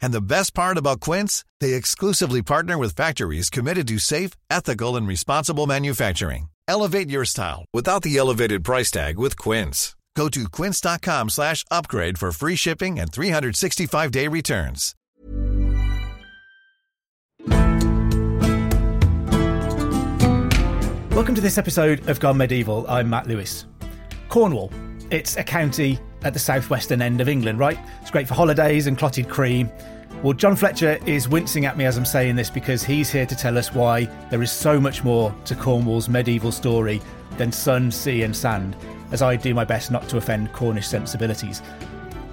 And the best part about Quince, they exclusively partner with factories committed to safe, ethical, and responsible manufacturing. Elevate your style without the elevated price tag with Quince. Go to quince.com slash upgrade for free shipping and 365-day returns. Welcome to this episode of Gone Medieval. I'm Matt Lewis. Cornwall. It's a county at the southwestern end of England, right? It's great for holidays and clotted cream. Well, John Fletcher is wincing at me as I'm saying this because he's here to tell us why there is so much more to Cornwall's medieval story than sun, sea, and sand, as I do my best not to offend Cornish sensibilities.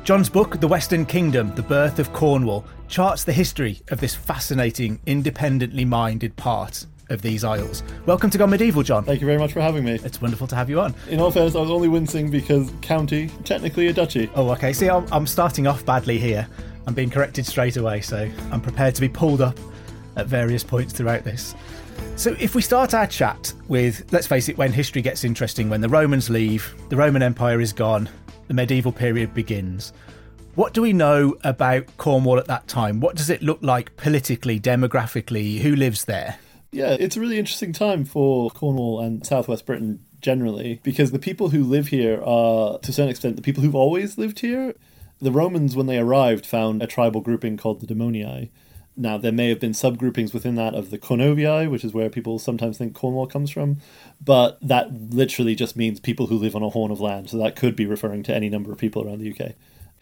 John's book, The Western Kingdom The Birth of Cornwall, charts the history of this fascinating, independently minded part of these isles. Welcome to Gone Medieval, John. Thank you very much for having me. It's wonderful to have you on. In all fairness, I was only wincing because county, technically a duchy. Oh, okay. See, I'm, I'm starting off badly here. I'm being corrected straight away, so I'm prepared to be pulled up at various points throughout this. So, if we start our chat with, let's face it, when history gets interesting, when the Romans leave, the Roman Empire is gone, the medieval period begins. What do we know about Cornwall at that time? What does it look like politically, demographically? Who lives there? Yeah, it's a really interesting time for Cornwall and southwest Britain generally because the people who live here are, to a certain extent, the people who've always lived here. The Romans, when they arrived, found a tribal grouping called the Dumnonii. Now, there may have been subgroupings within that of the Cornovii, which is where people sometimes think Cornwall comes from, but that literally just means people who live on a horn of land, so that could be referring to any number of people around the UK.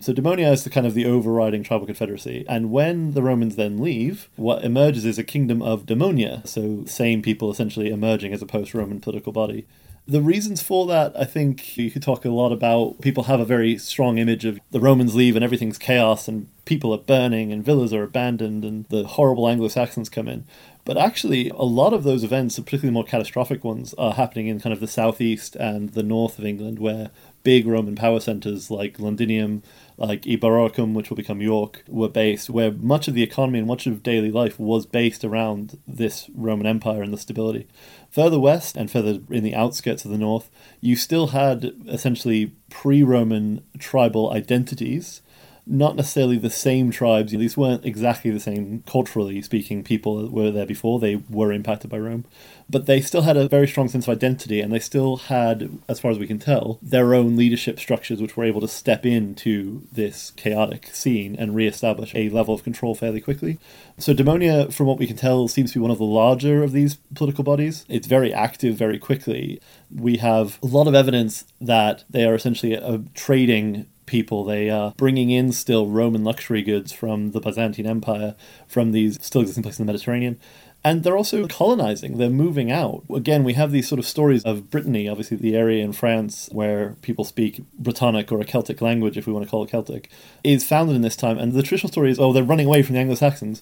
So Dumnonia is the kind of the overriding tribal confederacy. And when the Romans then leave, what emerges is a kingdom of Dumnonia. So same people essentially emerging as a post-Roman political body. The reasons for that, I think you could talk a lot about. People have a very strong image of the Romans leave and everything's chaos and people are burning and villas are abandoned and the horrible Anglo Saxons come in. But actually, a lot of those events, particularly more catastrophic ones, are happening in kind of the southeast and the north of England, where big Roman power centers like Londinium, like Eboracum, which will become York, were based, where much of the economy and much of daily life was based around this Roman Empire and the stability. Further west and further in the outskirts of the north, you still had essentially pre Roman tribal identities not necessarily the same tribes. These weren't exactly the same culturally speaking people that were there before. They were impacted by Rome. But they still had a very strong sense of identity and they still had, as far as we can tell, their own leadership structures which were able to step into this chaotic scene and re-establish a level of control fairly quickly. So Dumnonia, from what we can tell, seems to be one of the larger of these political bodies. It's very active very quickly. We have a lot of evidence that they are essentially a trading people. They are bringing in still Roman luxury goods from the Byzantine Empire, from these still existing places in the Mediterranean. And they're also colonizing, they're moving out. Again, we have these sort of stories of Brittany, obviously the area in France where people speak Brittonic or a Celtic language, if we want to call it Celtic, is founded in this time. And the traditional story is, oh, they're running away from the Anglo Saxons.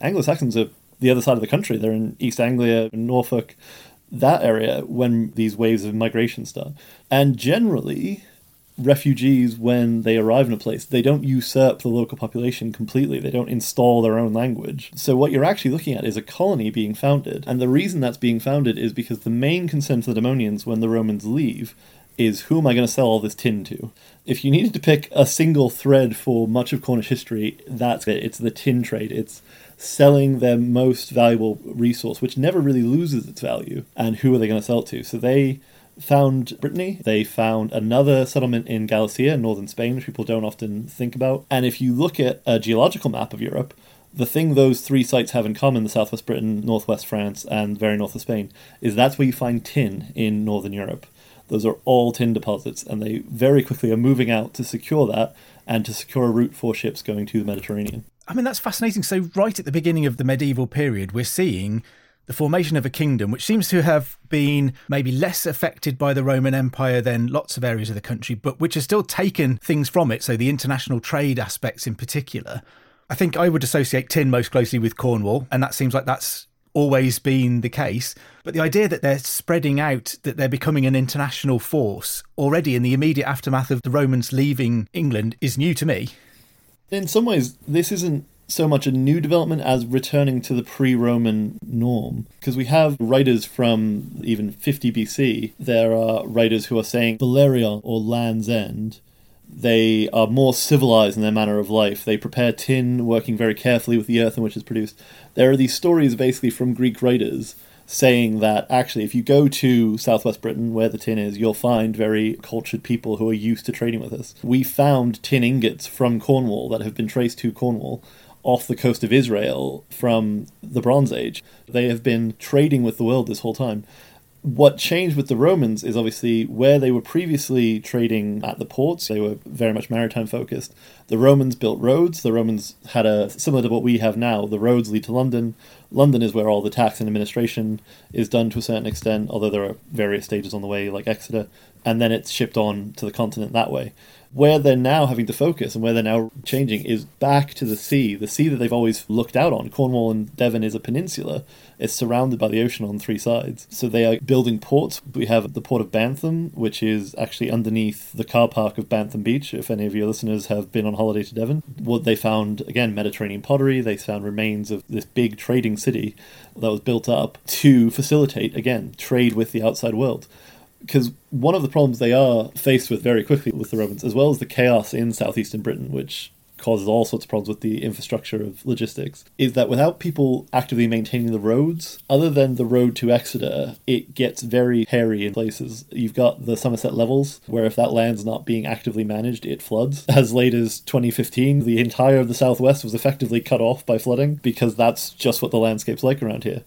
Anglo Saxons are the other side of the country, they're in East Anglia, Norfolk, that area when these waves of migration start. And generally, refugees, when they arrive in a place, they don't usurp the local population completely. They don't install their own language. So, what you're actually looking at is a colony being founded. And the reason that's being founded is because the main concern for the Dumnonians when the Romans leave is who am I going to sell all this tin to? If you needed to pick a single thread for much of Cornish history, that's it. It's the tin trade. It's selling their most valuable resource, which never really loses its value. And who are they going to sell it to? So they found Brittany. They found another settlement in Galicia, northern Spain, which people don't often think about. And if you look at a geological map of Europe, the thing those three sites have in common, the southwest Britain, northwest France, and very north of Spain, is that's where you find tin in northern Europe. Those are all tin deposits, and they very quickly are moving out to secure that and to secure a route for ships going to the Mediterranean. I mean, that's fascinating. So, right at the beginning of the medieval period, we're seeing the formation of a kingdom which seems to have been maybe less affected by the Roman Empire than lots of areas of the country, but which has still taken things from it. So, the international trade aspects in particular. I think I would associate tin most closely with Cornwall, and that seems like that's always been the case. But the idea that they're spreading out, that they're becoming an international force already in the immediate aftermath of the Romans leaving England is new to me. In some ways, this isn't so much a new development as returning to the pre Roman norm. Because we have writers from even 50 BC. There are writers who are saying Belerion or Land's End. They are more civilized in their manner of life. They prepare tin, working very carefully with the earth in which it's produced. There are these stories basically from Greek writers saying that actually, if you go to southwest Britain, where the tin is, you'll find very cultured people who are used to trading with us. We found tin ingots from Cornwall that have been traced to Cornwall off the coast of Israel from the Bronze Age. They have been trading with the world this whole time. What changed with the Romans is obviously where they were previously trading at the ports, they were very much maritime focused. The Romans built roads. The Romans had a similar to what we have now. The roads lead to London. London is where all the tax and administration is done to a certain extent, although there are various stages on the way, like Exeter, and then it's shipped on to the continent that way. Where they're now having to focus and where they're now changing is back to the sea, the sea that they've always looked out on. Cornwall and Devon is a peninsula. It's surrounded by the ocean on three sides. So they are building ports. We have the port of Bantham, which is actually underneath the car park of Bantham Beach. If any of your listeners have been on holiday to Devon, what they found, again, Mediterranean pottery. They found remains of this big trading city that was built up to facilitate, again, trade with the outside world because one of the problems they are faced with very quickly with the Romans, as well as the chaos in southeastern Britain, which causes all sorts of problems with the infrastructure of logistics, is that without people actively maintaining the roads, other than the road to Exeter, it gets very hairy in places. You've got the Somerset levels, where if that land's not being actively managed, it floods. As late as 2015, the entire of the southwest was effectively cut off by flooding because that's just what the landscape's like around here.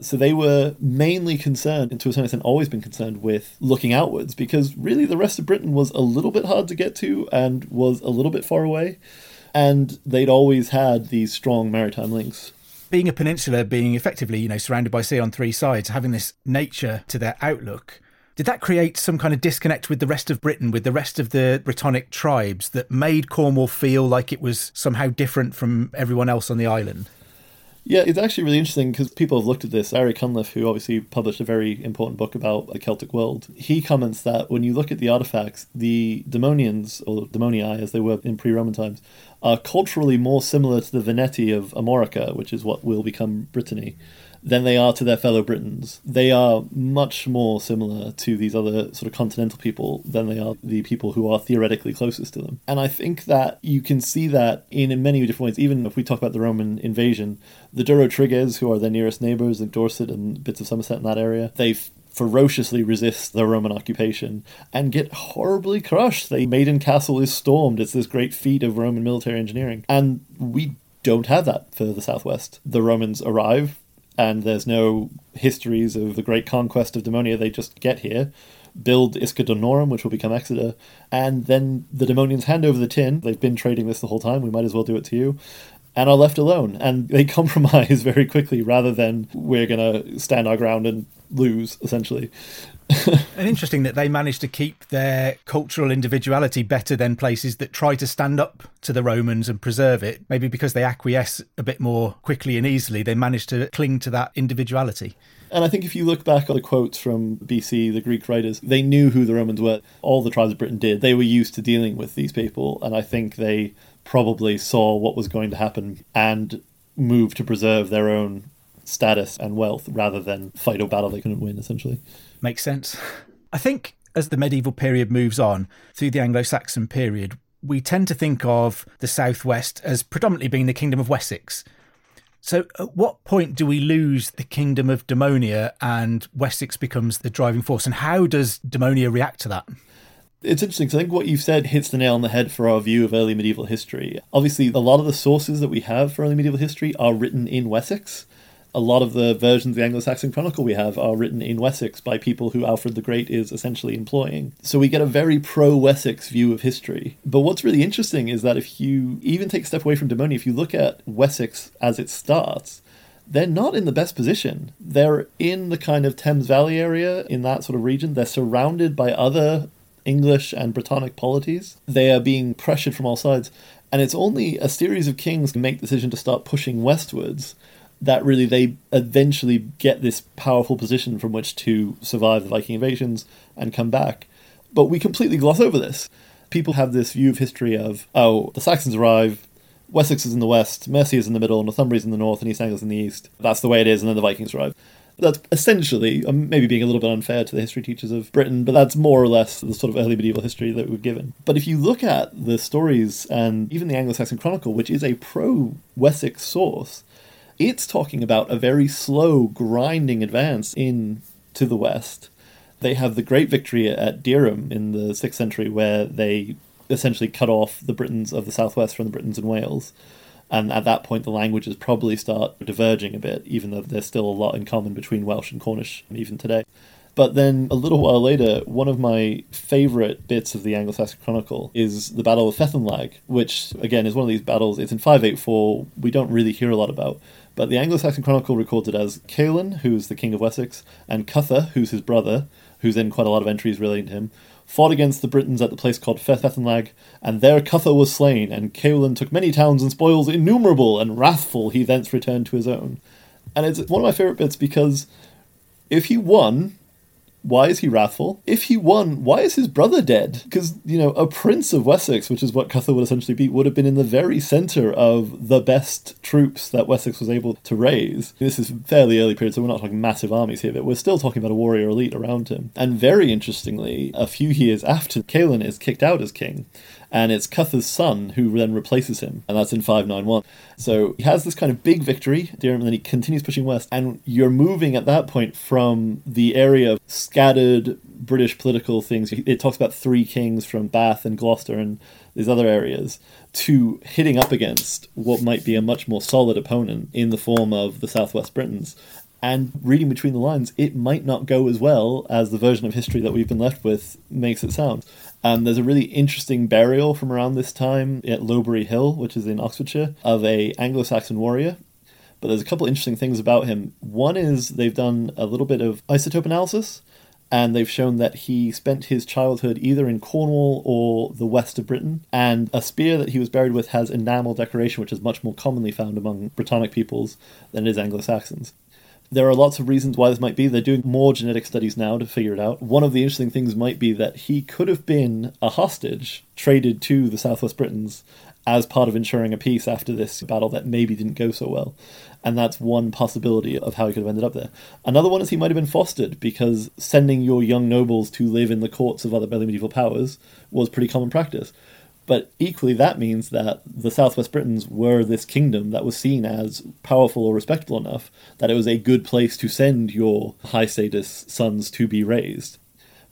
So they were mainly concerned, and to a certain extent always been concerned, with looking outwards because really the rest of Britain was a little bit hard to get to and was a little bit far away. And they'd always had these strong maritime links being a peninsula, being effectively, you know, surrounded by sea on three sides, having this nature to their outlook, did that create some kind of disconnect with the rest of Britain, with the rest of the Brittonic tribes that made Cornwall feel like it was somehow different from everyone else on the island? Yeah, it's actually really interesting because people have looked at this. Barry Cunliffe, who obviously published a very important book about the Celtic world, he comments that when you look at the artifacts, the Dumnonians, or Dumnonii as they were in pre Roman times, are culturally more similar to the Veneti of Armorica, which is what will become Brittany than they are to their fellow Britons. They are much more similar to these other sort of continental people than they are the people who are theoretically closest to them. And I think that you can see that in many different ways. Even if we talk about the Roman invasion, the Durotriges, who are their nearest neighbours, like Dorset and bits of Somerset in that area, they ferociously resist the Roman occupation and get horribly crushed. The Maiden Castle is stormed. It's this great feat of Roman military engineering. And we don't have that for the southwest. The Romans arrive, and there's no histories of the great conquest of Dumnonia. They just get here, build Isca Dumnoniorum, which will become Exeter, and then the Dumnonians hand over the tin. They've been trading this the whole time. We might as well do it to you. And are left alone. And they compromise very quickly rather than we're going to stand our ground and lose, essentially. and interesting that they managed to keep their cultural individuality better than places that try to stand up to the Romans and preserve it. Maybe because they acquiesce a bit more quickly and easily, they managed to cling to that individuality. And I think if you look back at the quotes from BC, the Greek writers, they knew who the Romans were. All the tribes of Britain did. They were used to dealing with these people. And I think they probably saw what was going to happen and moved to preserve their own status and wealth rather than fight a battle they couldn't win, essentially. Makes sense. I think as the medieval period moves on through the Anglo Saxon period, we tend to think of the southwest as predominantly being the kingdom of Wessex. So, at what point do we lose the kingdom of Dumnonia and Wessex becomes the driving force? And how does Dumnonia react to that? It's interesting because I think what you've said hits the nail on the head for our view of early medieval history. Obviously, a lot of the sources that we have for early medieval history are written in Wessex a lot of the versions of the Anglo-Saxon Chronicle we have are written in Wessex by people who Alfred the Great is essentially employing. So we get a very pro-Wessex view of history. But what's really interesting is that if you even take a step away from Dumnonia, if you look at Wessex as it starts, they're not in the best position. They're in the kind of Thames Valley area, in that sort of region. They're surrounded by other English and Brittonic polities. They are being pressured from all sides. And it's only a series of kings who make the decision to start pushing westwards that really they eventually get this powerful position from which to survive the Viking invasions and come back. But we completely gloss over this. People have this view of history of, oh, the Saxons arrive, Wessex is in the west, Mercia is in the middle, Northumbria is in the north, and East Anglia is in the east. That's the way it is, and then the Vikings arrive. That's essentially, I'm maybe being a little bit unfair to the history teachers of Britain, but that's more or less the sort of early medieval history that we're given. But if you look at the stories and even the Anglo Saxon Chronicle, which is a pro Wessex source, it's talking about a very slow, grinding advance in to the west. They have the great victory at Deorham in the 6th century, where they essentially cut off the Britons of the southwest from the Britons in Wales. And at that point, the languages probably start diverging a bit, even though there's still a lot in common between Welsh and Cornish even today. But then a little while later, one of my favourite bits of the Anglo Saxon Chronicle is the Battle of Fethenlag, which again is one of these battles. It's in 584, we don't really hear a lot about. But the Anglo Saxon Chronicle records it as Ceawlin, who's the king of Wessex, and Cutha, who's his brother, who's in quite a lot of entries relating to him, fought against the Britons at the place called Fethenlag, and there Cutha was slain, and Ceawlin took many towns and spoils innumerable, and wrathful he thence returned to his own. And it's one of my favourite bits because if he won, why is he wrathful? If he won, why is his brother dead? Because, you know, a prince of Wessex, which is what Cutha would essentially be, would have been in the very centre of the best troops that Wessex was able to raise. This is fairly early period, so we're not talking massive armies here, but we're still talking about a warrior elite around him. And very interestingly, a few years after Ceawlin is kicked out as king, and it's Cutha's son who then replaces him, and that's in 591. So he has this kind of big victory, and then he continues pushing west, and you're moving at that point from the area of scattered British political things. It talks about three kings from Bath and Gloucester and these other areas to hitting up against what might be a much more solid opponent in the form of the Southwest Britons. And reading between the lines, it might not go as well as the version of history that we've been left with makes it sound. Um, there's a really interesting burial from around this time at Lowbury Hill, which is in Oxfordshire, of a Anglo-Saxon warrior. But there's a couple interesting things about him. One is they've done a little bit of isotope analysis, and they've shown that he spent his childhood either in Cornwall or the west of Britain. And a spear that he was buried with has enamel decoration, which is much more commonly found among Brittonic peoples than it is Anglo Saxons. There are lots of reasons why this might be. They're doing more genetic studies now to figure it out. One of the interesting things might be that he could have been a hostage traded to the Southwest Britons as part of ensuring a peace after this battle that maybe didn't go so well. And that's one possibility of how he could have ended up there. Another one is he might have been fostered because sending your young nobles to live in the courts of other medieval powers was pretty common practice. But equally, that means that the Southwest Britons were this kingdom that was seen as powerful or respectable enough that it was a good place to send your high status sons to be raised.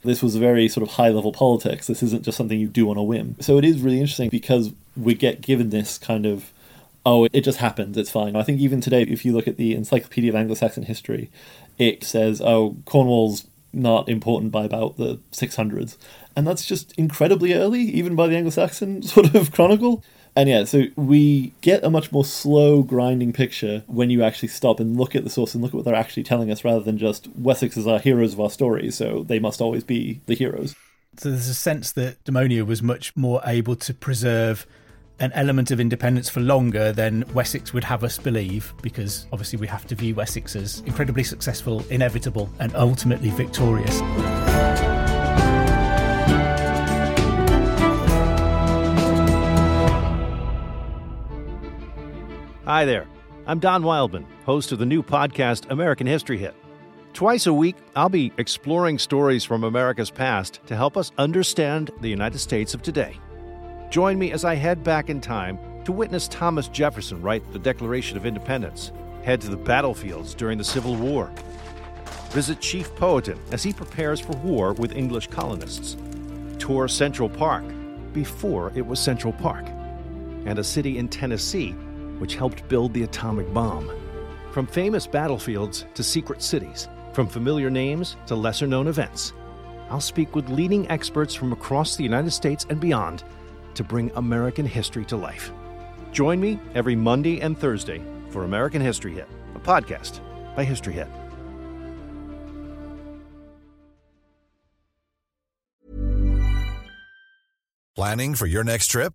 This was a very sort of high level politics. This isn't just something you do on a whim. So it is really interesting because we get given this kind of oh, it just happens, it's fine. I think even today, if you look at the Encyclopedia of Anglo Saxon History, it says, oh, Cornwall's not important by about the 600s and that's just incredibly early, even by the Anglo Saxon sort of chronicle. And yeah, so we get a much more slow, grinding picture when you actually stop and look at the source and look at what they're actually telling us rather than just Wessex is our heroes of our story, so they must always be the heroes. So there's a sense that Dumnonia was much more able to preserve an element of independence for longer than Wessex would have us believe, because obviously we have to view Wessex as incredibly successful, inevitable, and ultimately victorious. Hi there. I'm Don Wildman, host of the new podcast American History Hit. Twice a week, I'll be exploring stories from America's past to help us understand the United States of today. Join me as I head back in time to witness Thomas Jefferson write the Declaration of Independence, head to the battlefields during the Civil War, visit Chief Powhatan as he prepares for war with English colonists, tour Central Park before it was Central Park, and a city in Tennessee which helped build the atomic bomb. From famous battlefields to secret cities, from familiar names to lesser known events, I'll speak with leading experts from across the United States and beyond to bring American history to life. Join me every Monday and Thursday for American History Hit, a podcast by History Hit. Planning for your next trip?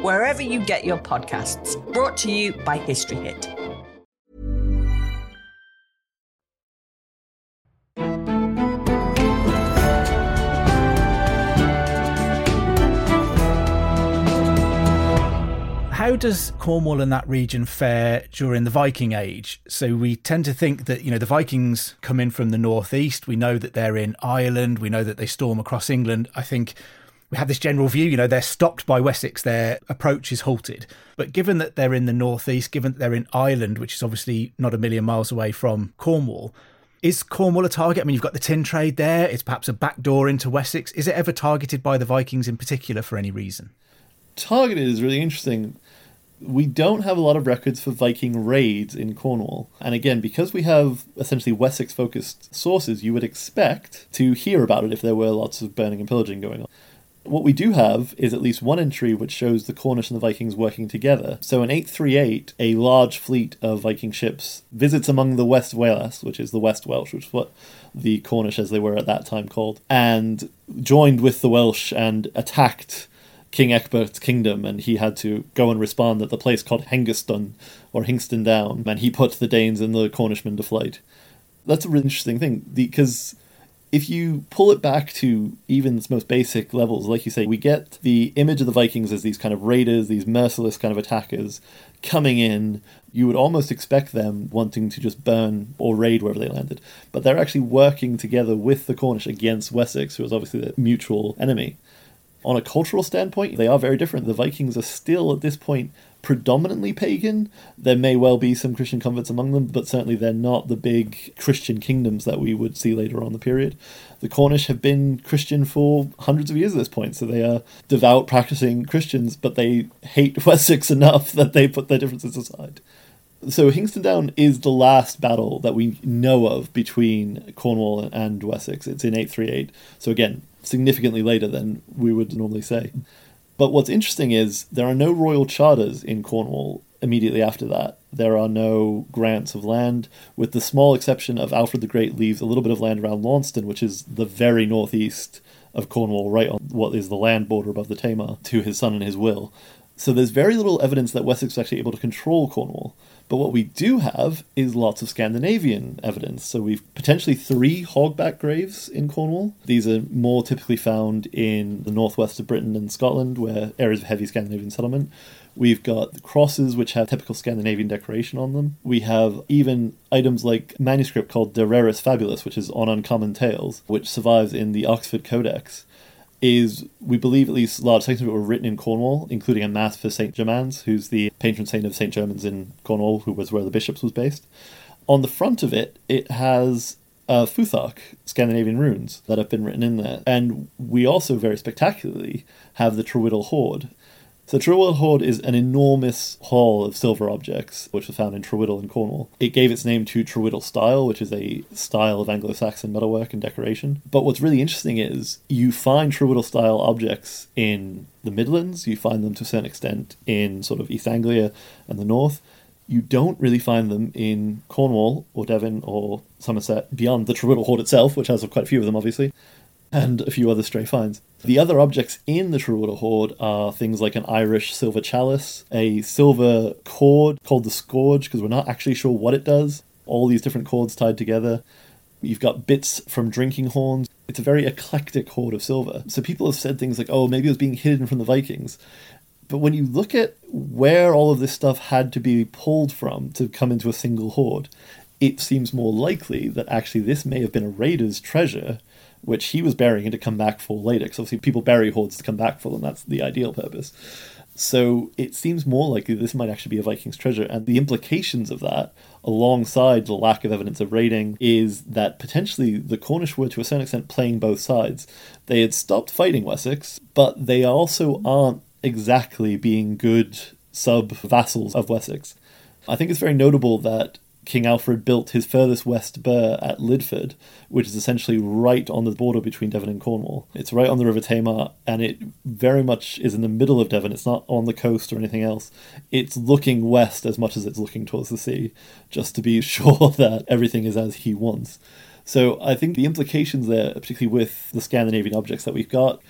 wherever you get your podcasts. Brought to you by History Hit. How does Cornwall and that region fare during the Viking Age? So we tend to think that, you know, the Vikings come in from the northeast. We know that they're in Ireland. We know that they storm across England. I think we have this general view, you know, they're stopped by Wessex, their approach is halted. But given that they're in the northeast, given that they're in Ireland, which is obviously not a million miles away from Cornwall, is Cornwall a target? I mean, you've got the tin trade there. It's perhaps a backdoor into Wessex. Is it ever targeted by the Vikings in particular for any reason? Targeted is really interesting. We don't have a lot of records for Viking raids in Cornwall. And again, because we have essentially Wessex focused sources, you would expect to hear about it if there were lots of burning and pillaging going on. What we do have is at least one entry which shows the Cornish and the Vikings working together. So in 838, a large fleet of Viking ships visits among the West Wales, which is the West Welsh, which is what the Cornish, as they were at that time, called, and joined with the Welsh and attacked King Ecbert's kingdom, and he had to go and respond at the place called Hengestun or Hingston Down, and he put the Danes and the Cornishmen to flight. That's a really interesting thing because if you pull it back to even its most basic levels, like you say, we get the image of the Vikings as these kind of raiders, these merciless kind of attackers coming in. You would almost expect them wanting to just burn or raid wherever they landed. But they're actually working together with the Cornish against Wessex, who is obviously the mutual enemy. On a cultural standpoint, they are very different. The Vikings are still, at this point, predominantly pagan. There may well be some Christian converts among them, but certainly they're not the big Christian kingdoms that we would see later on in the period. The Cornish have been Christian for hundreds of years at this point, so they are devout, practicing Christians, but they hate Wessex enough that they put their differences aside. So Hingston Down is the last battle that we know of between Cornwall and Wessex. It's in 838. So again, significantly later than we would normally say. But what's interesting is there are no royal charters in Cornwall immediately after that. There are no grants of land, with the small exception of Alfred the Great leaves a little bit of land around Launceston, which is the very northeast of Cornwall, right on what is the land border above the Tamar, to his son and his will. So there's very little evidence that Wessex was actually able to control Cornwall. But what we do have is lots of Scandinavian evidence. So we've potentially three hogback graves in Cornwall. These are more typically found in the northwest of Britain and Scotland, where areas of heavy Scandinavian settlement. We've got crosses which have typical Scandinavian decoration on them. We have even items like manuscript called De Raris Fabulis, which is on Uncommon Tales, which survives in the Oxford Codex is we believe at least large sections of it were written in Cornwall, including a mass for Saint Germans, who's the patron saint of Saint Germans in Cornwall, who was where the bishops was based. On the front of it, it has uh, Futhark, Scandinavian runes that have been written in there, and we also very spectacularly have the Trewhiddle Hoard. So the Trewhiddle Hoard is an enormous haul of silver objects, which was found in Trewhiddle in Cornwall. It gave its name to Trewhiddle style, which is a style of Anglo-Saxon metalwork and decoration. But what's really interesting is you find Trewhiddle style objects in the Midlands, you find them to a certain extent in sort of East Anglia and the north. You don't really find them in Cornwall or Devon or Somerset beyond the Trewhiddle Hoard itself, which has quite a few of them, obviously and a few other stray finds. The other objects in the Trewhiddle Hoard are things like an Irish silver chalice, a silver cord called the Scourge, because we're not actually sure what it does, all these different cords tied together. You've got bits from drinking horns. It's a very eclectic hoard of silver. So people have said things like, oh, maybe it was being hidden from the Vikings. But when you look at where all of this stuff had to be pulled from to come into a single hoard, it seems more likely that actually this may have been a raider's treasure which he was burying and to come back for later. Because obviously, people bury hoards to come back for them. That's the ideal purpose. So it seems more likely this might actually be a Viking's treasure. And the implications of that, alongside the lack of evidence of raiding, is that potentially the Cornish were to a certain extent playing both sides. They had stopped fighting Wessex, but they also aren't exactly being good sub vassals of Wessex. I think it's very notable that King Alfred built his furthest west burh at Lydford, which is essentially right on the border between Devon and Cornwall. It's right on the River Tamar, and it very much is in the middle of Devon. It's not on the coast or anything else. It's looking west as much as it's looking towards the sea, just to be sure that everything is as he wants. So I think the implications there, particularly with the Scandinavian objects that we've got,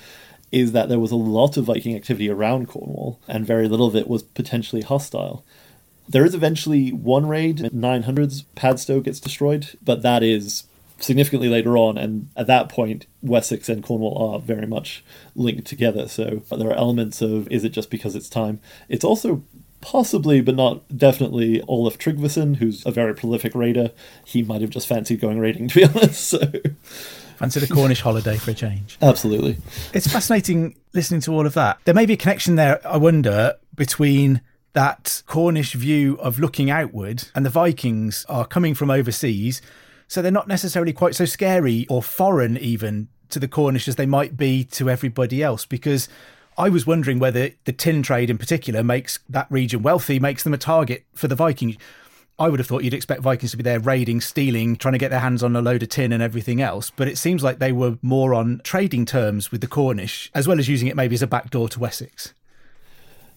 is that there was a lot of Viking activity around Cornwall, and very little of it was potentially hostile. There is eventually one raid, 900s, Padstow gets destroyed, but that is significantly later on, and at that point, Wessex and Cornwall are very much linked together. So there are elements of is it just because it's time? It's also possibly, but not definitely, Olaf Tryggvason, who's a very prolific raider. He might have just fancied going raiding, to be honest. So. Fancy the Cornish holiday for a change. Absolutely. It's fascinating listening to all of that. There may be a connection there, I wonder, between that Cornish view of looking outward, and the Vikings are coming from overseas, so they're not necessarily quite so scary or foreign even to the Cornish as they might be to everybody else. Because I was wondering whether the tin trade in particular makes that region wealthy, makes them a target for the Vikings. I would have thought you'd expect Vikings to be there raiding, stealing, trying to get their hands on a load of tin and everything else. But it seems like they were more on trading terms with the Cornish, as well as using it maybe as a backdoor to Wessex.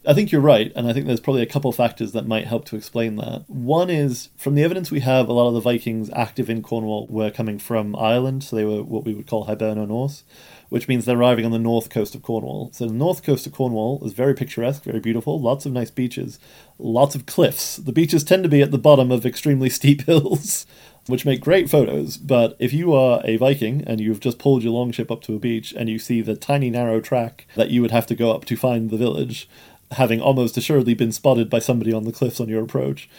I think you're right, and I think there's probably a couple factors that might help to explain that. One is from the evidence we have, a lot of the Vikings active in Cornwall were coming from Ireland, so they were what we would call Hiberno Norse, which means they're arriving on the north coast of Cornwall. So the north coast of Cornwall is very picturesque, very beautiful, lots of nice beaches, lots of cliffs. The beaches tend to be at the bottom of extremely steep hills. Which make great photos, but if you are a Viking and you've just pulled your longship up to a beach and you see the tiny narrow track that you would have to go up to find the village, having almost assuredly been spotted by somebody on the cliffs on your approach.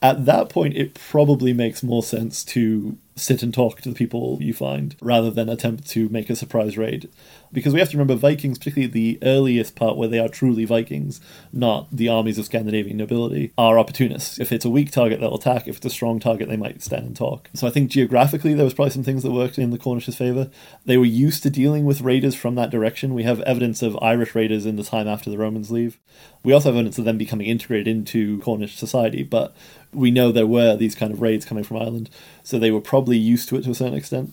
At that point, it probably makes more sense to sit and talk to the people you find rather than attempt to make a surprise raid. Because we have to remember Vikings, particularly the earliest part where they are truly Vikings, not the armies of Scandinavian nobility, are opportunists. If it's a weak target, they'll attack. If it's a strong target, they might stand and talk. So I think geographically, there was probably some things that worked in the Cornish's favour. They were used to dealing with raiders from that direction. We have evidence of Irish raiders in the time after the Romans leave. We also have evidence of them becoming integrated into Cornish society, but we know there were these kind of raids coming from Ireland, so they were probably used to it to a certain extent.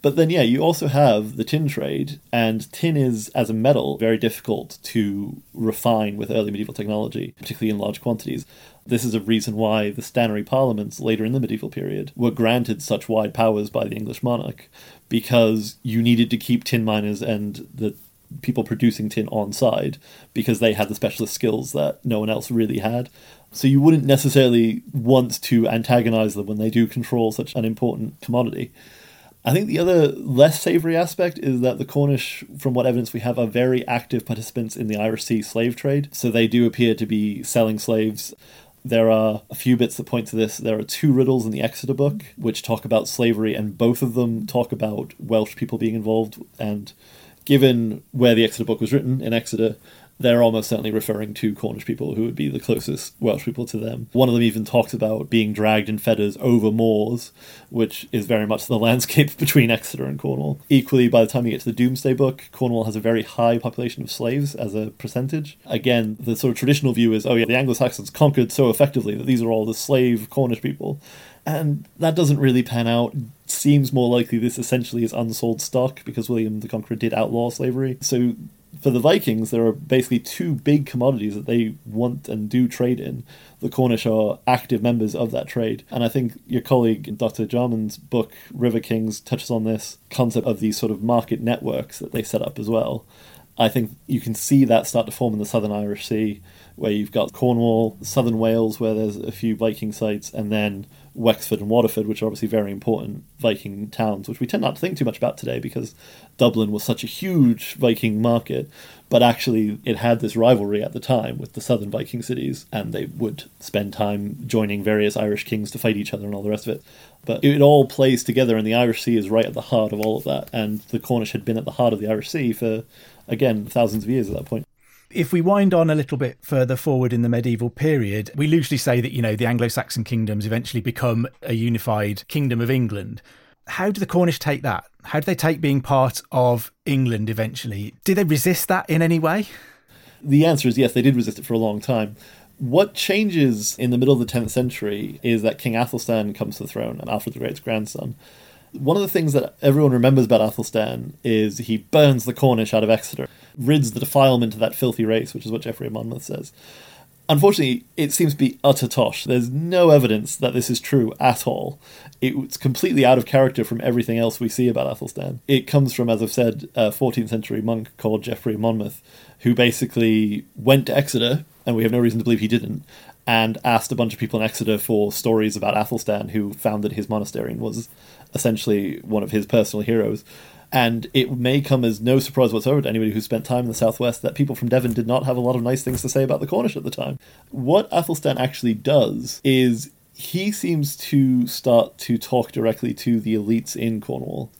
But then, yeah, you also have the tin trade, and tin is, as a metal, very difficult to refine with early medieval technology, particularly in large quantities. This is a reason why the stannary parliaments later in the medieval period were granted such wide powers by the English monarch, because you needed to keep tin miners and the people producing tin on side because they had the specialist skills that no one else really had. So you wouldn't necessarily want to antagonize them when they do control such an important commodity. I think the other less savory aspect is that the Cornish, from what evidence we have, are very active participants in the Irish Sea slave trade. So they do appear to be selling slaves. There are a few bits that point to this. There are two riddles in the Exeter book which talk about slavery, and both of them talk about Welsh people being involved. And given where the Exeter book was written in Exeter, they're almost certainly referring to Cornish people who would be the closest Welsh people to them. One of them even talks about being dragged in fetters over moors, which is very much the landscape between Exeter and Cornwall. Equally, by the time you get to the Domesday Book, Cornwall has a very high population of slaves as a percentage. Again, the sort of traditional view is, oh yeah, the Anglo-Saxons conquered so effectively that these are all the slave Cornish people. And that doesn't really pan out. Seems more likely this essentially is unsold stock because William the Conqueror did outlaw slavery. So for the Vikings, there are basically two big commodities that they want and do trade in. The Cornish are active members of that trade. And I think your colleague, Dr. Jarman's book, River Kings, touches on this concept of these sort of market networks that they set up as well. I think you can see that start to form in the Southern Irish Sea, where you've got Cornwall, Southern Wales, where there's a few Viking sites, and then Wexford and Waterford, which are obviously very important Viking towns, which we tend not to think too much about today because Dublin was such a huge Viking market. But actually, it had this rivalry at the time with the southern Viking cities, and they would spend time joining various Irish kings to fight each other and all the rest of it. But it all plays together, and the Irish Sea is right at the heart of all of that. And the Cornish had been at the heart of the Irish Sea for, again, thousands of years at that point. If we wind on a little bit further forward in the medieval period, we loosely say that, you know, the Anglo Saxon kingdoms eventually become a unified kingdom of England. How do the Cornish take that? How do they take being part of England eventually? Did they resist that in any way? The answer is yes, they did resist it for a long time. What changes in the middle of the 10th century is that King Athelstan comes to the throne, and Alfred the Great's grandson. One of the things that everyone remembers about Athelstan is he burns the Cornish out of Exeter, rids the defilement of that filthy race, which is what Geoffrey of Monmouth says. Unfortunately, it seems to be utter tosh. There's no evidence that this is true at all. It's completely out of character from everything else we see about Athelstan. It comes from, as I've said, a 14th century monk called Geoffrey of Monmouth, who basically went to Exeter, and we have no reason to believe he didn't, and asked a bunch of people in Exeter for stories about Athelstan, who founded his monastery and was essentially one of his personal heroes. And it may come as no surprise whatsoever to anybody who spent time in the southwest that people from Devon did not have a lot of nice things to say about the Cornish at the time. What Athelstan actually does is he seems to start to talk directly to the elites in Cornwall.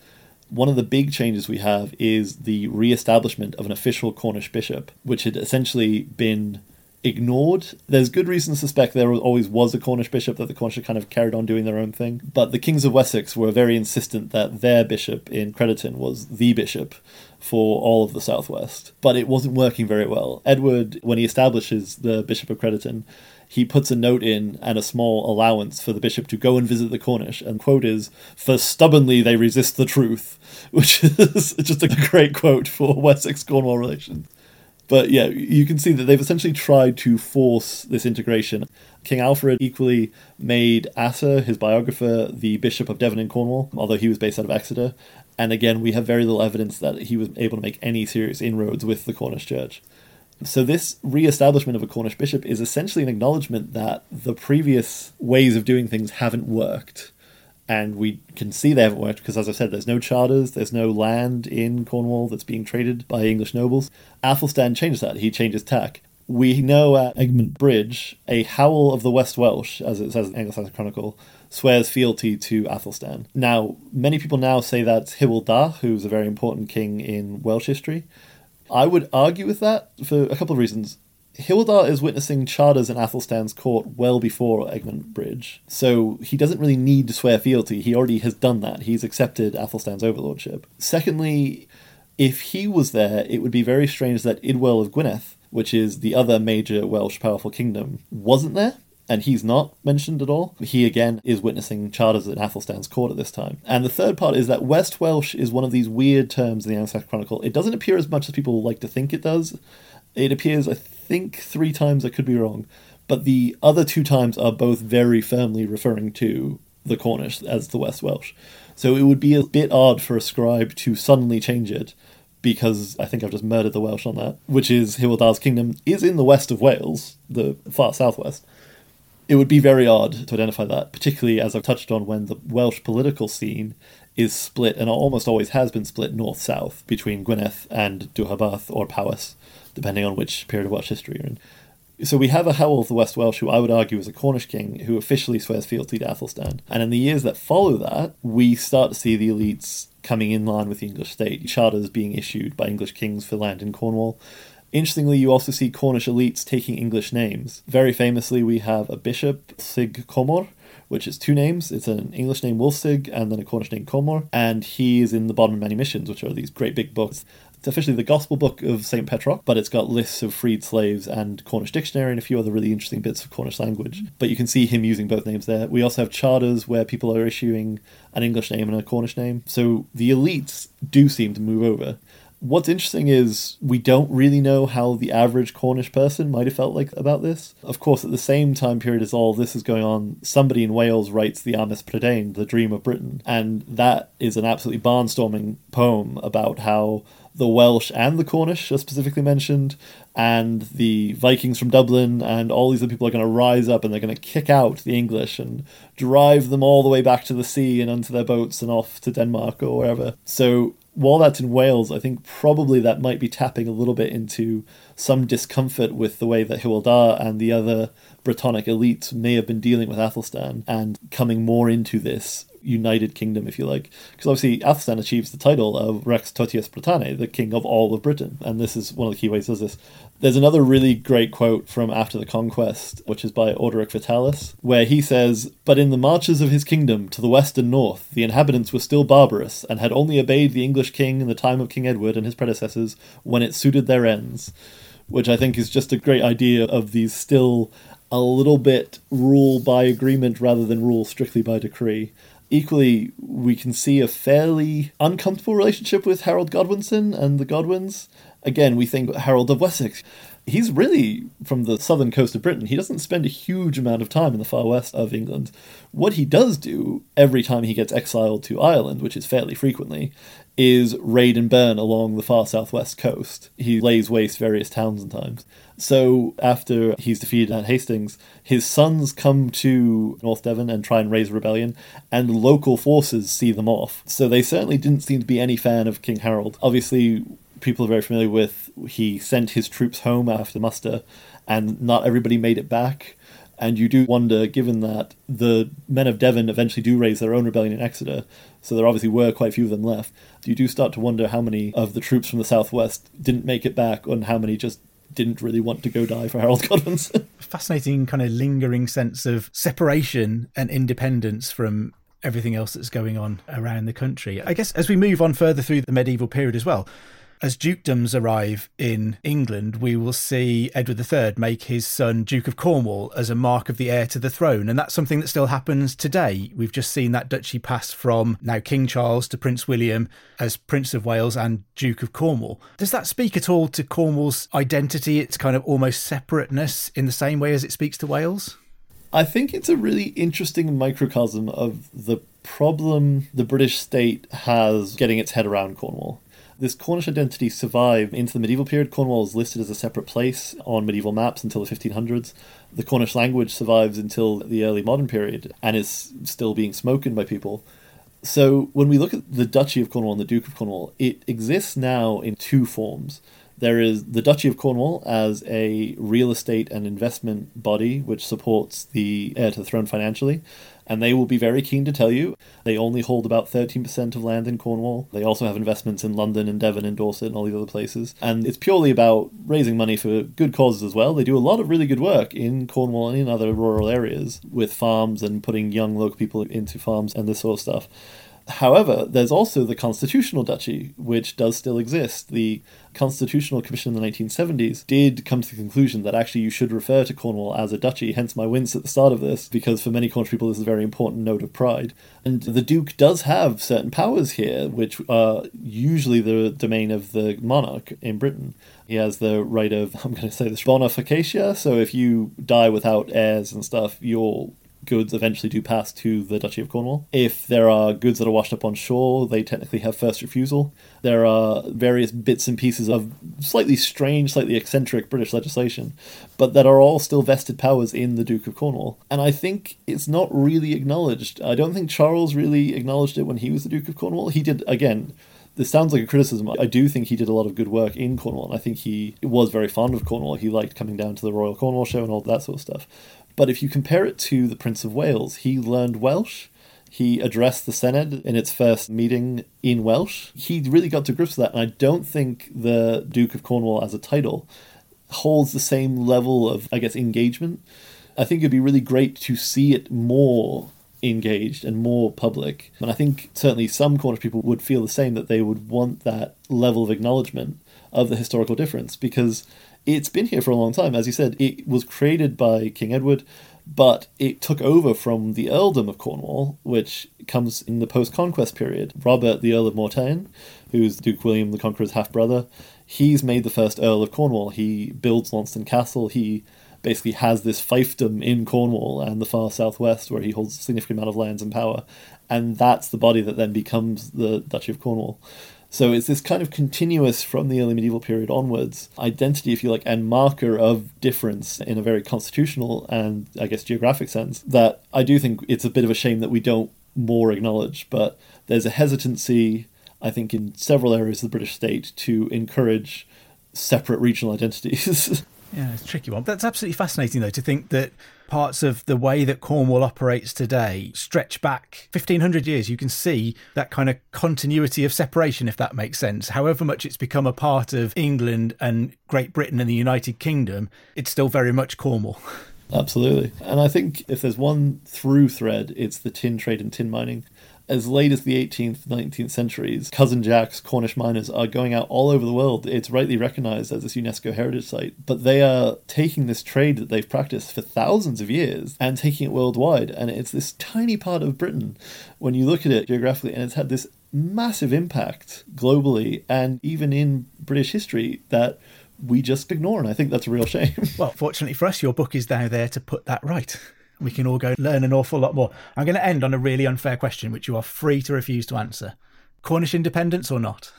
One of the big changes we have is the re establishment of an official Cornish bishop, which had essentially been ignored. There's good reason to suspect there always was a Cornish bishop, that the Cornish kind of carried on doing their own thing. But the kings of Wessex were very insistent that their bishop in Crediton was the bishop for all of the southwest. But it wasn't working very well. Edward, when he establishes the Bishop of Crediton, he puts a note in and a small allowance for the bishop to go and visit the Cornish. And quote is, "For stubbornly they resist the truth," which is just a great quote for Wessex Cornwall relations. But yeah, you can see that they've essentially tried to force this integration. King Alfred equally made Asser, his biographer, the Bishop of Devon and Cornwall, although he was based out of Exeter. And again, we have very little evidence that he was able to make any serious inroads with the Cornish church. So, this re establishment of a Cornish bishop is essentially an acknowledgement that the previous ways of doing things haven't worked and we can see they haven't worked because, as I said, there's no charters, there's no land in Cornwall that's being traded by English nobles. Athelstan changes that. He changes tack. We know at Eamont Bridge, a howl of the West Welsh, as it says in Anglo-Saxon Chronicle, swears fealty to Athelstan. Now, many people now say that's Hywel Dda, who's a very important king in Welsh history. I would argue with that for a couple of reasons. Dda is witnessing charters in Athelstan's court well before Eamont Bridge, so he doesn't really need to swear fealty. He already has done that. He's accepted Athelstan's overlordship. Secondly, if he was there, it would be very strange that Idwal of Gwynedd, which is the other major Welsh powerful kingdom, wasn't there. And he's not mentioned at all. He again is witnessing charters in Athelstan's court at this time. And the third part is that West Welsh is one of these weird terms in the Anglo-Saxon Chronicle. It doesn't appear as much as people like to think it does. It appears, I think three times, I could be wrong, but the other two times are both very firmly referring to the Cornish as the West Welsh. So it would be a bit odd for a scribe to suddenly change it because I think I've just murdered the Welsh on that, which is Hywel Dda's kingdom is in the west of Wales, the far southwest. It would be very odd to identify that, particularly as I've touched on when the Welsh political scene is split and almost always has been split north south between Gwynedd and Deheubarth or Powys depending on which period of Welsh history you're in. So we have a Howell of the West Welsh, who I would argue is a Cornish king, who officially swears fealty to Athelstan. And in the years that follow that, we start to see the elites coming in line with the English state, charters being issued by English kings for land in Cornwall. Interestingly, you also see Cornish elites taking English names. Very famously, we have a bishop, Sig Comor, which is two names. It's an English name, Wulfsige, and then a Cornish name, Comor. And he is in the Bodmin Manumissions, which are these great big books. It's officially the Gospel Book of St. Petroc, but it's got lists of freed slaves and Cornish dictionary and a few other really interesting bits of Cornish language. But you can see him using both names there. We also have charters where people are issuing an English name and a Cornish name. So the elites do seem to move over. What's interesting is we don't really know how the average Cornish person might have felt like about this. Of course, at the same time period as all this is going on, somebody in Wales writes the Armes Prydein, the Dream of Britain, and that is an absolutely barnstorming poem about how the Welsh and the Cornish are specifically mentioned, and the Vikings from Dublin, and all these other people are going to rise up and they're going to kick out the English and drive them all the way back to the sea and onto their boats and off to Denmark or wherever. So while that's in Wales, I think probably that might be tapping a little bit into some discomfort with the way that Hywel and the other Brittonic elites may have been dealing with Athelstan and coming more into this united kingdom, if you like. Because obviously, Athelstan achieves the title of Rex Totius Britanniae, the king of all of Britain. And this is one of the key ways he does this. There's another really great quote from After the Conquest, which is by Orderic Vitalis, where he says, But in the marches of his kingdom to the west and north, the inhabitants were still barbarous, and had only obeyed the English king in the time of King Edward and his predecessors when it suited their ends. Which I think is just a great idea of these still a little bit rule by agreement rather than rule strictly by decree. Equally, we can see a fairly uncomfortable relationship with Harold Godwinson and the Godwins. Again, we think Harold of Wessex. He's really from the southern coast of Britain. He doesn't spend a huge amount of time in the far west of England. What he does do every time he gets exiled to Ireland, which is fairly frequently, is raid and burn along the far southwest coast. He lays waste various towns and times. So after he's defeated at Hastings, his sons come to North Devon and try and raise rebellion, and local forces see them off. So they certainly didn't seem to be any fan of King Harold. Obviously, people are very familiar with he sent his troops home after muster, and not everybody made it back. And you do wonder, given that the men of Devon eventually do raise their own rebellion in Exeter, so there obviously were quite a few of them left, you do start to wonder how many of the troops from the southwest didn't make it back, and how many just didn't really want to go die for Harold Godwins. Fascinating, kind of lingering sense of separation and independence from everything else that's going on around the country. I guess as we move on further through the medieval period as well, as dukedoms arrive in England, we will see Edward III make his son Duke of Cornwall as a mark of the heir to the throne. And that's something that still happens today. We've just seen that duchy pass from now King Charles to Prince William as Prince of Wales and Duke of Cornwall. Does that speak at all to Cornwall's identity, its kind of almost separateness, in the same way as it speaks to Wales? I think it's a really interesting microcosm of the problem the British state has getting its head around Cornwall. This Cornish identity survived into the medieval period. Cornwall is listed as a separate place on medieval maps until the 1500s. The Cornish language survives until the early modern period and is still being spoken by people. So when we look at the Duchy of Cornwall and the Duke of Cornwall, it exists now in two forms. There is the Duchy of Cornwall as a real estate and investment body which supports the heir to the throne financially, and they will be very keen to tell you they only hold about 13% of land in Cornwall. They also have investments in London and Devon and Dorset and all these other places. And it's purely about raising money for good causes as well. They do a lot of really good work in Cornwall and in other rural areas with farms and putting young local people into farms and this sort of stuff. However, there's also the Constitutional Duchy, which does still exist. The Constitutional Commission in the 1970s did come to the conclusion that actually you should refer to Cornwall as a duchy, hence my wince at the start of this, because for many Cornish people this is a very important note of pride. And the Duke does have certain powers here, which are usually the domain of the monarch in Britain. He has the right of, I'm going to say this, bona vacantia, so if you die without heirs and stuff, you're goods eventually do pass to the Duchy of Cornwall. If there are goods that are washed up on shore, they technically have first refusal. There are various bits and pieces of slightly strange, slightly eccentric British legislation, but that are all still vested powers in the Duke of Cornwall. And I think it's not really acknowledged. I don't think Charles really acknowledged it when he was the Duke of Cornwall. He did, again, this sounds like a criticism. I do think he did a lot of good work in Cornwall, and I think he was very fond of Cornwall. He liked coming down to the Royal Cornwall Show and all that sort of stuff. But if you compare it to the Prince of Wales, he learned Welsh. He addressed the Senedd in its first meeting in Welsh. He really got to grips with that, and I don't think the Duke of Cornwall as a title holds the same level of, I guess, engagement. I think it'd be really great to see it more engaged and more public. And I think certainly some Cornish people would feel the same that they would want that level of acknowledgement of the historical difference because it's been here for a long time. As you said, it was created by King Edward, but it took over from the earldom of Cornwall, which comes in the post conquest period. Robert, the Earl of Mortain, who's Duke William the Conqueror's half brother, he's made the first Earl of Cornwall. He builds Launceston Castle. He basically has this fiefdom in Cornwall and the far southwest where he holds a significant amount of lands and power. And that's the body that then becomes the Duchy of Cornwall. So it's this kind of continuous from the early medieval period onwards identity, if you like, and marker of difference in a very constitutional and I guess geographic sense that I do think it's a bit of a shame that we don't more acknowledge. But there's a hesitancy, I think, in several areas of the British state to encourage separate regional identities. Yeah, it's a tricky one. That's absolutely fascinating, though, to think that parts of the way that Cornwall operates today stretch back 1500 years. You can see that kind of continuity of separation, if that makes sense. However much it's become a part of England and Great Britain and the United Kingdom, it's still very much Cornwall. Absolutely. And I think if there's one through thread, it's the tin trade and tin mining as late as the 18th, 19th centuries, Cousin Jack's Cornish miners are going out all over the world. It's rightly recognized as this UNESCO heritage site, but they are taking this trade that they've practiced for thousands of years and taking it worldwide. And it's this tiny part of Britain when you look at it geographically, and it's had this massive impact globally and even in British history that we just ignore. And I think that's a real shame. well, fortunately for us, your book is now there to put that right we can all go learn an awful lot more. I'm going to end on a really unfair question, which you are free to refuse to answer. Cornish independence or not?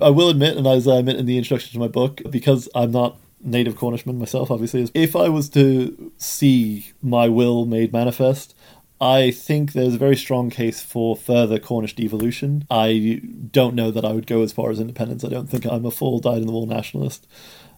I will admit, and as I admit in the introduction to my book, because I'm not native Cornishman myself, obviously, if I was to see my will made manifest, I think there's a very strong case for further Cornish devolution. I don't know that I would go as far as independence. I don't think I'm a full dyed in the wool nationalist.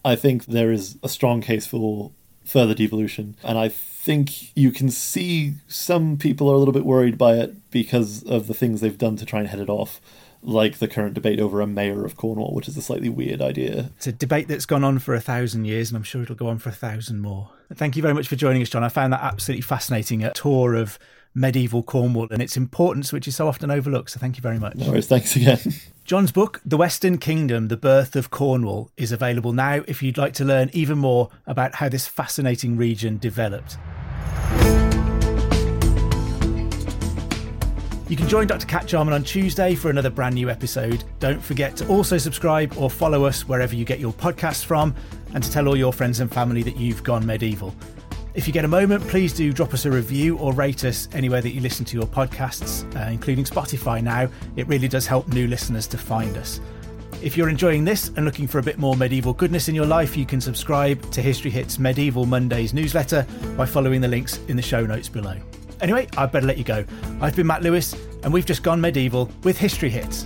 I think there is a strong case for further devolution, and I think you can see some people are a little bit worried by it because of the things they've done to try and head it off like the current debate over a mayor of Cornwall, which is a slightly weird idea. It's a debate that's gone on for a thousand years, and I'm sure it'll go on for a thousand more. Thank you very much for joining us, John. I found that absolutely fascinating. A tour of medieval Cornwall and its importance, which is so often overlooked. So thank you very much. No worries. Thanks again. John's book, The Western Kingdom The Birth of Cornwall, is available now if you'd like to learn even more about how this fascinating region developed. You can join Dr. Cat Jarman on Tuesday for another brand new episode. Don't forget to also subscribe or follow us wherever you get your podcasts from and to tell all your friends and family that you've gone medieval. If you get a moment, please do drop us a review or rate us anywhere that you listen to your podcasts, uh, including Spotify now. It really does help new listeners to find us. If you're enjoying this and looking for a bit more medieval goodness in your life, you can subscribe to History Hits Medieval Mondays newsletter by following the links in the show notes below. Anyway, I'd better let you go. I've been Matt Lewis, and we've just gone medieval with History Hits.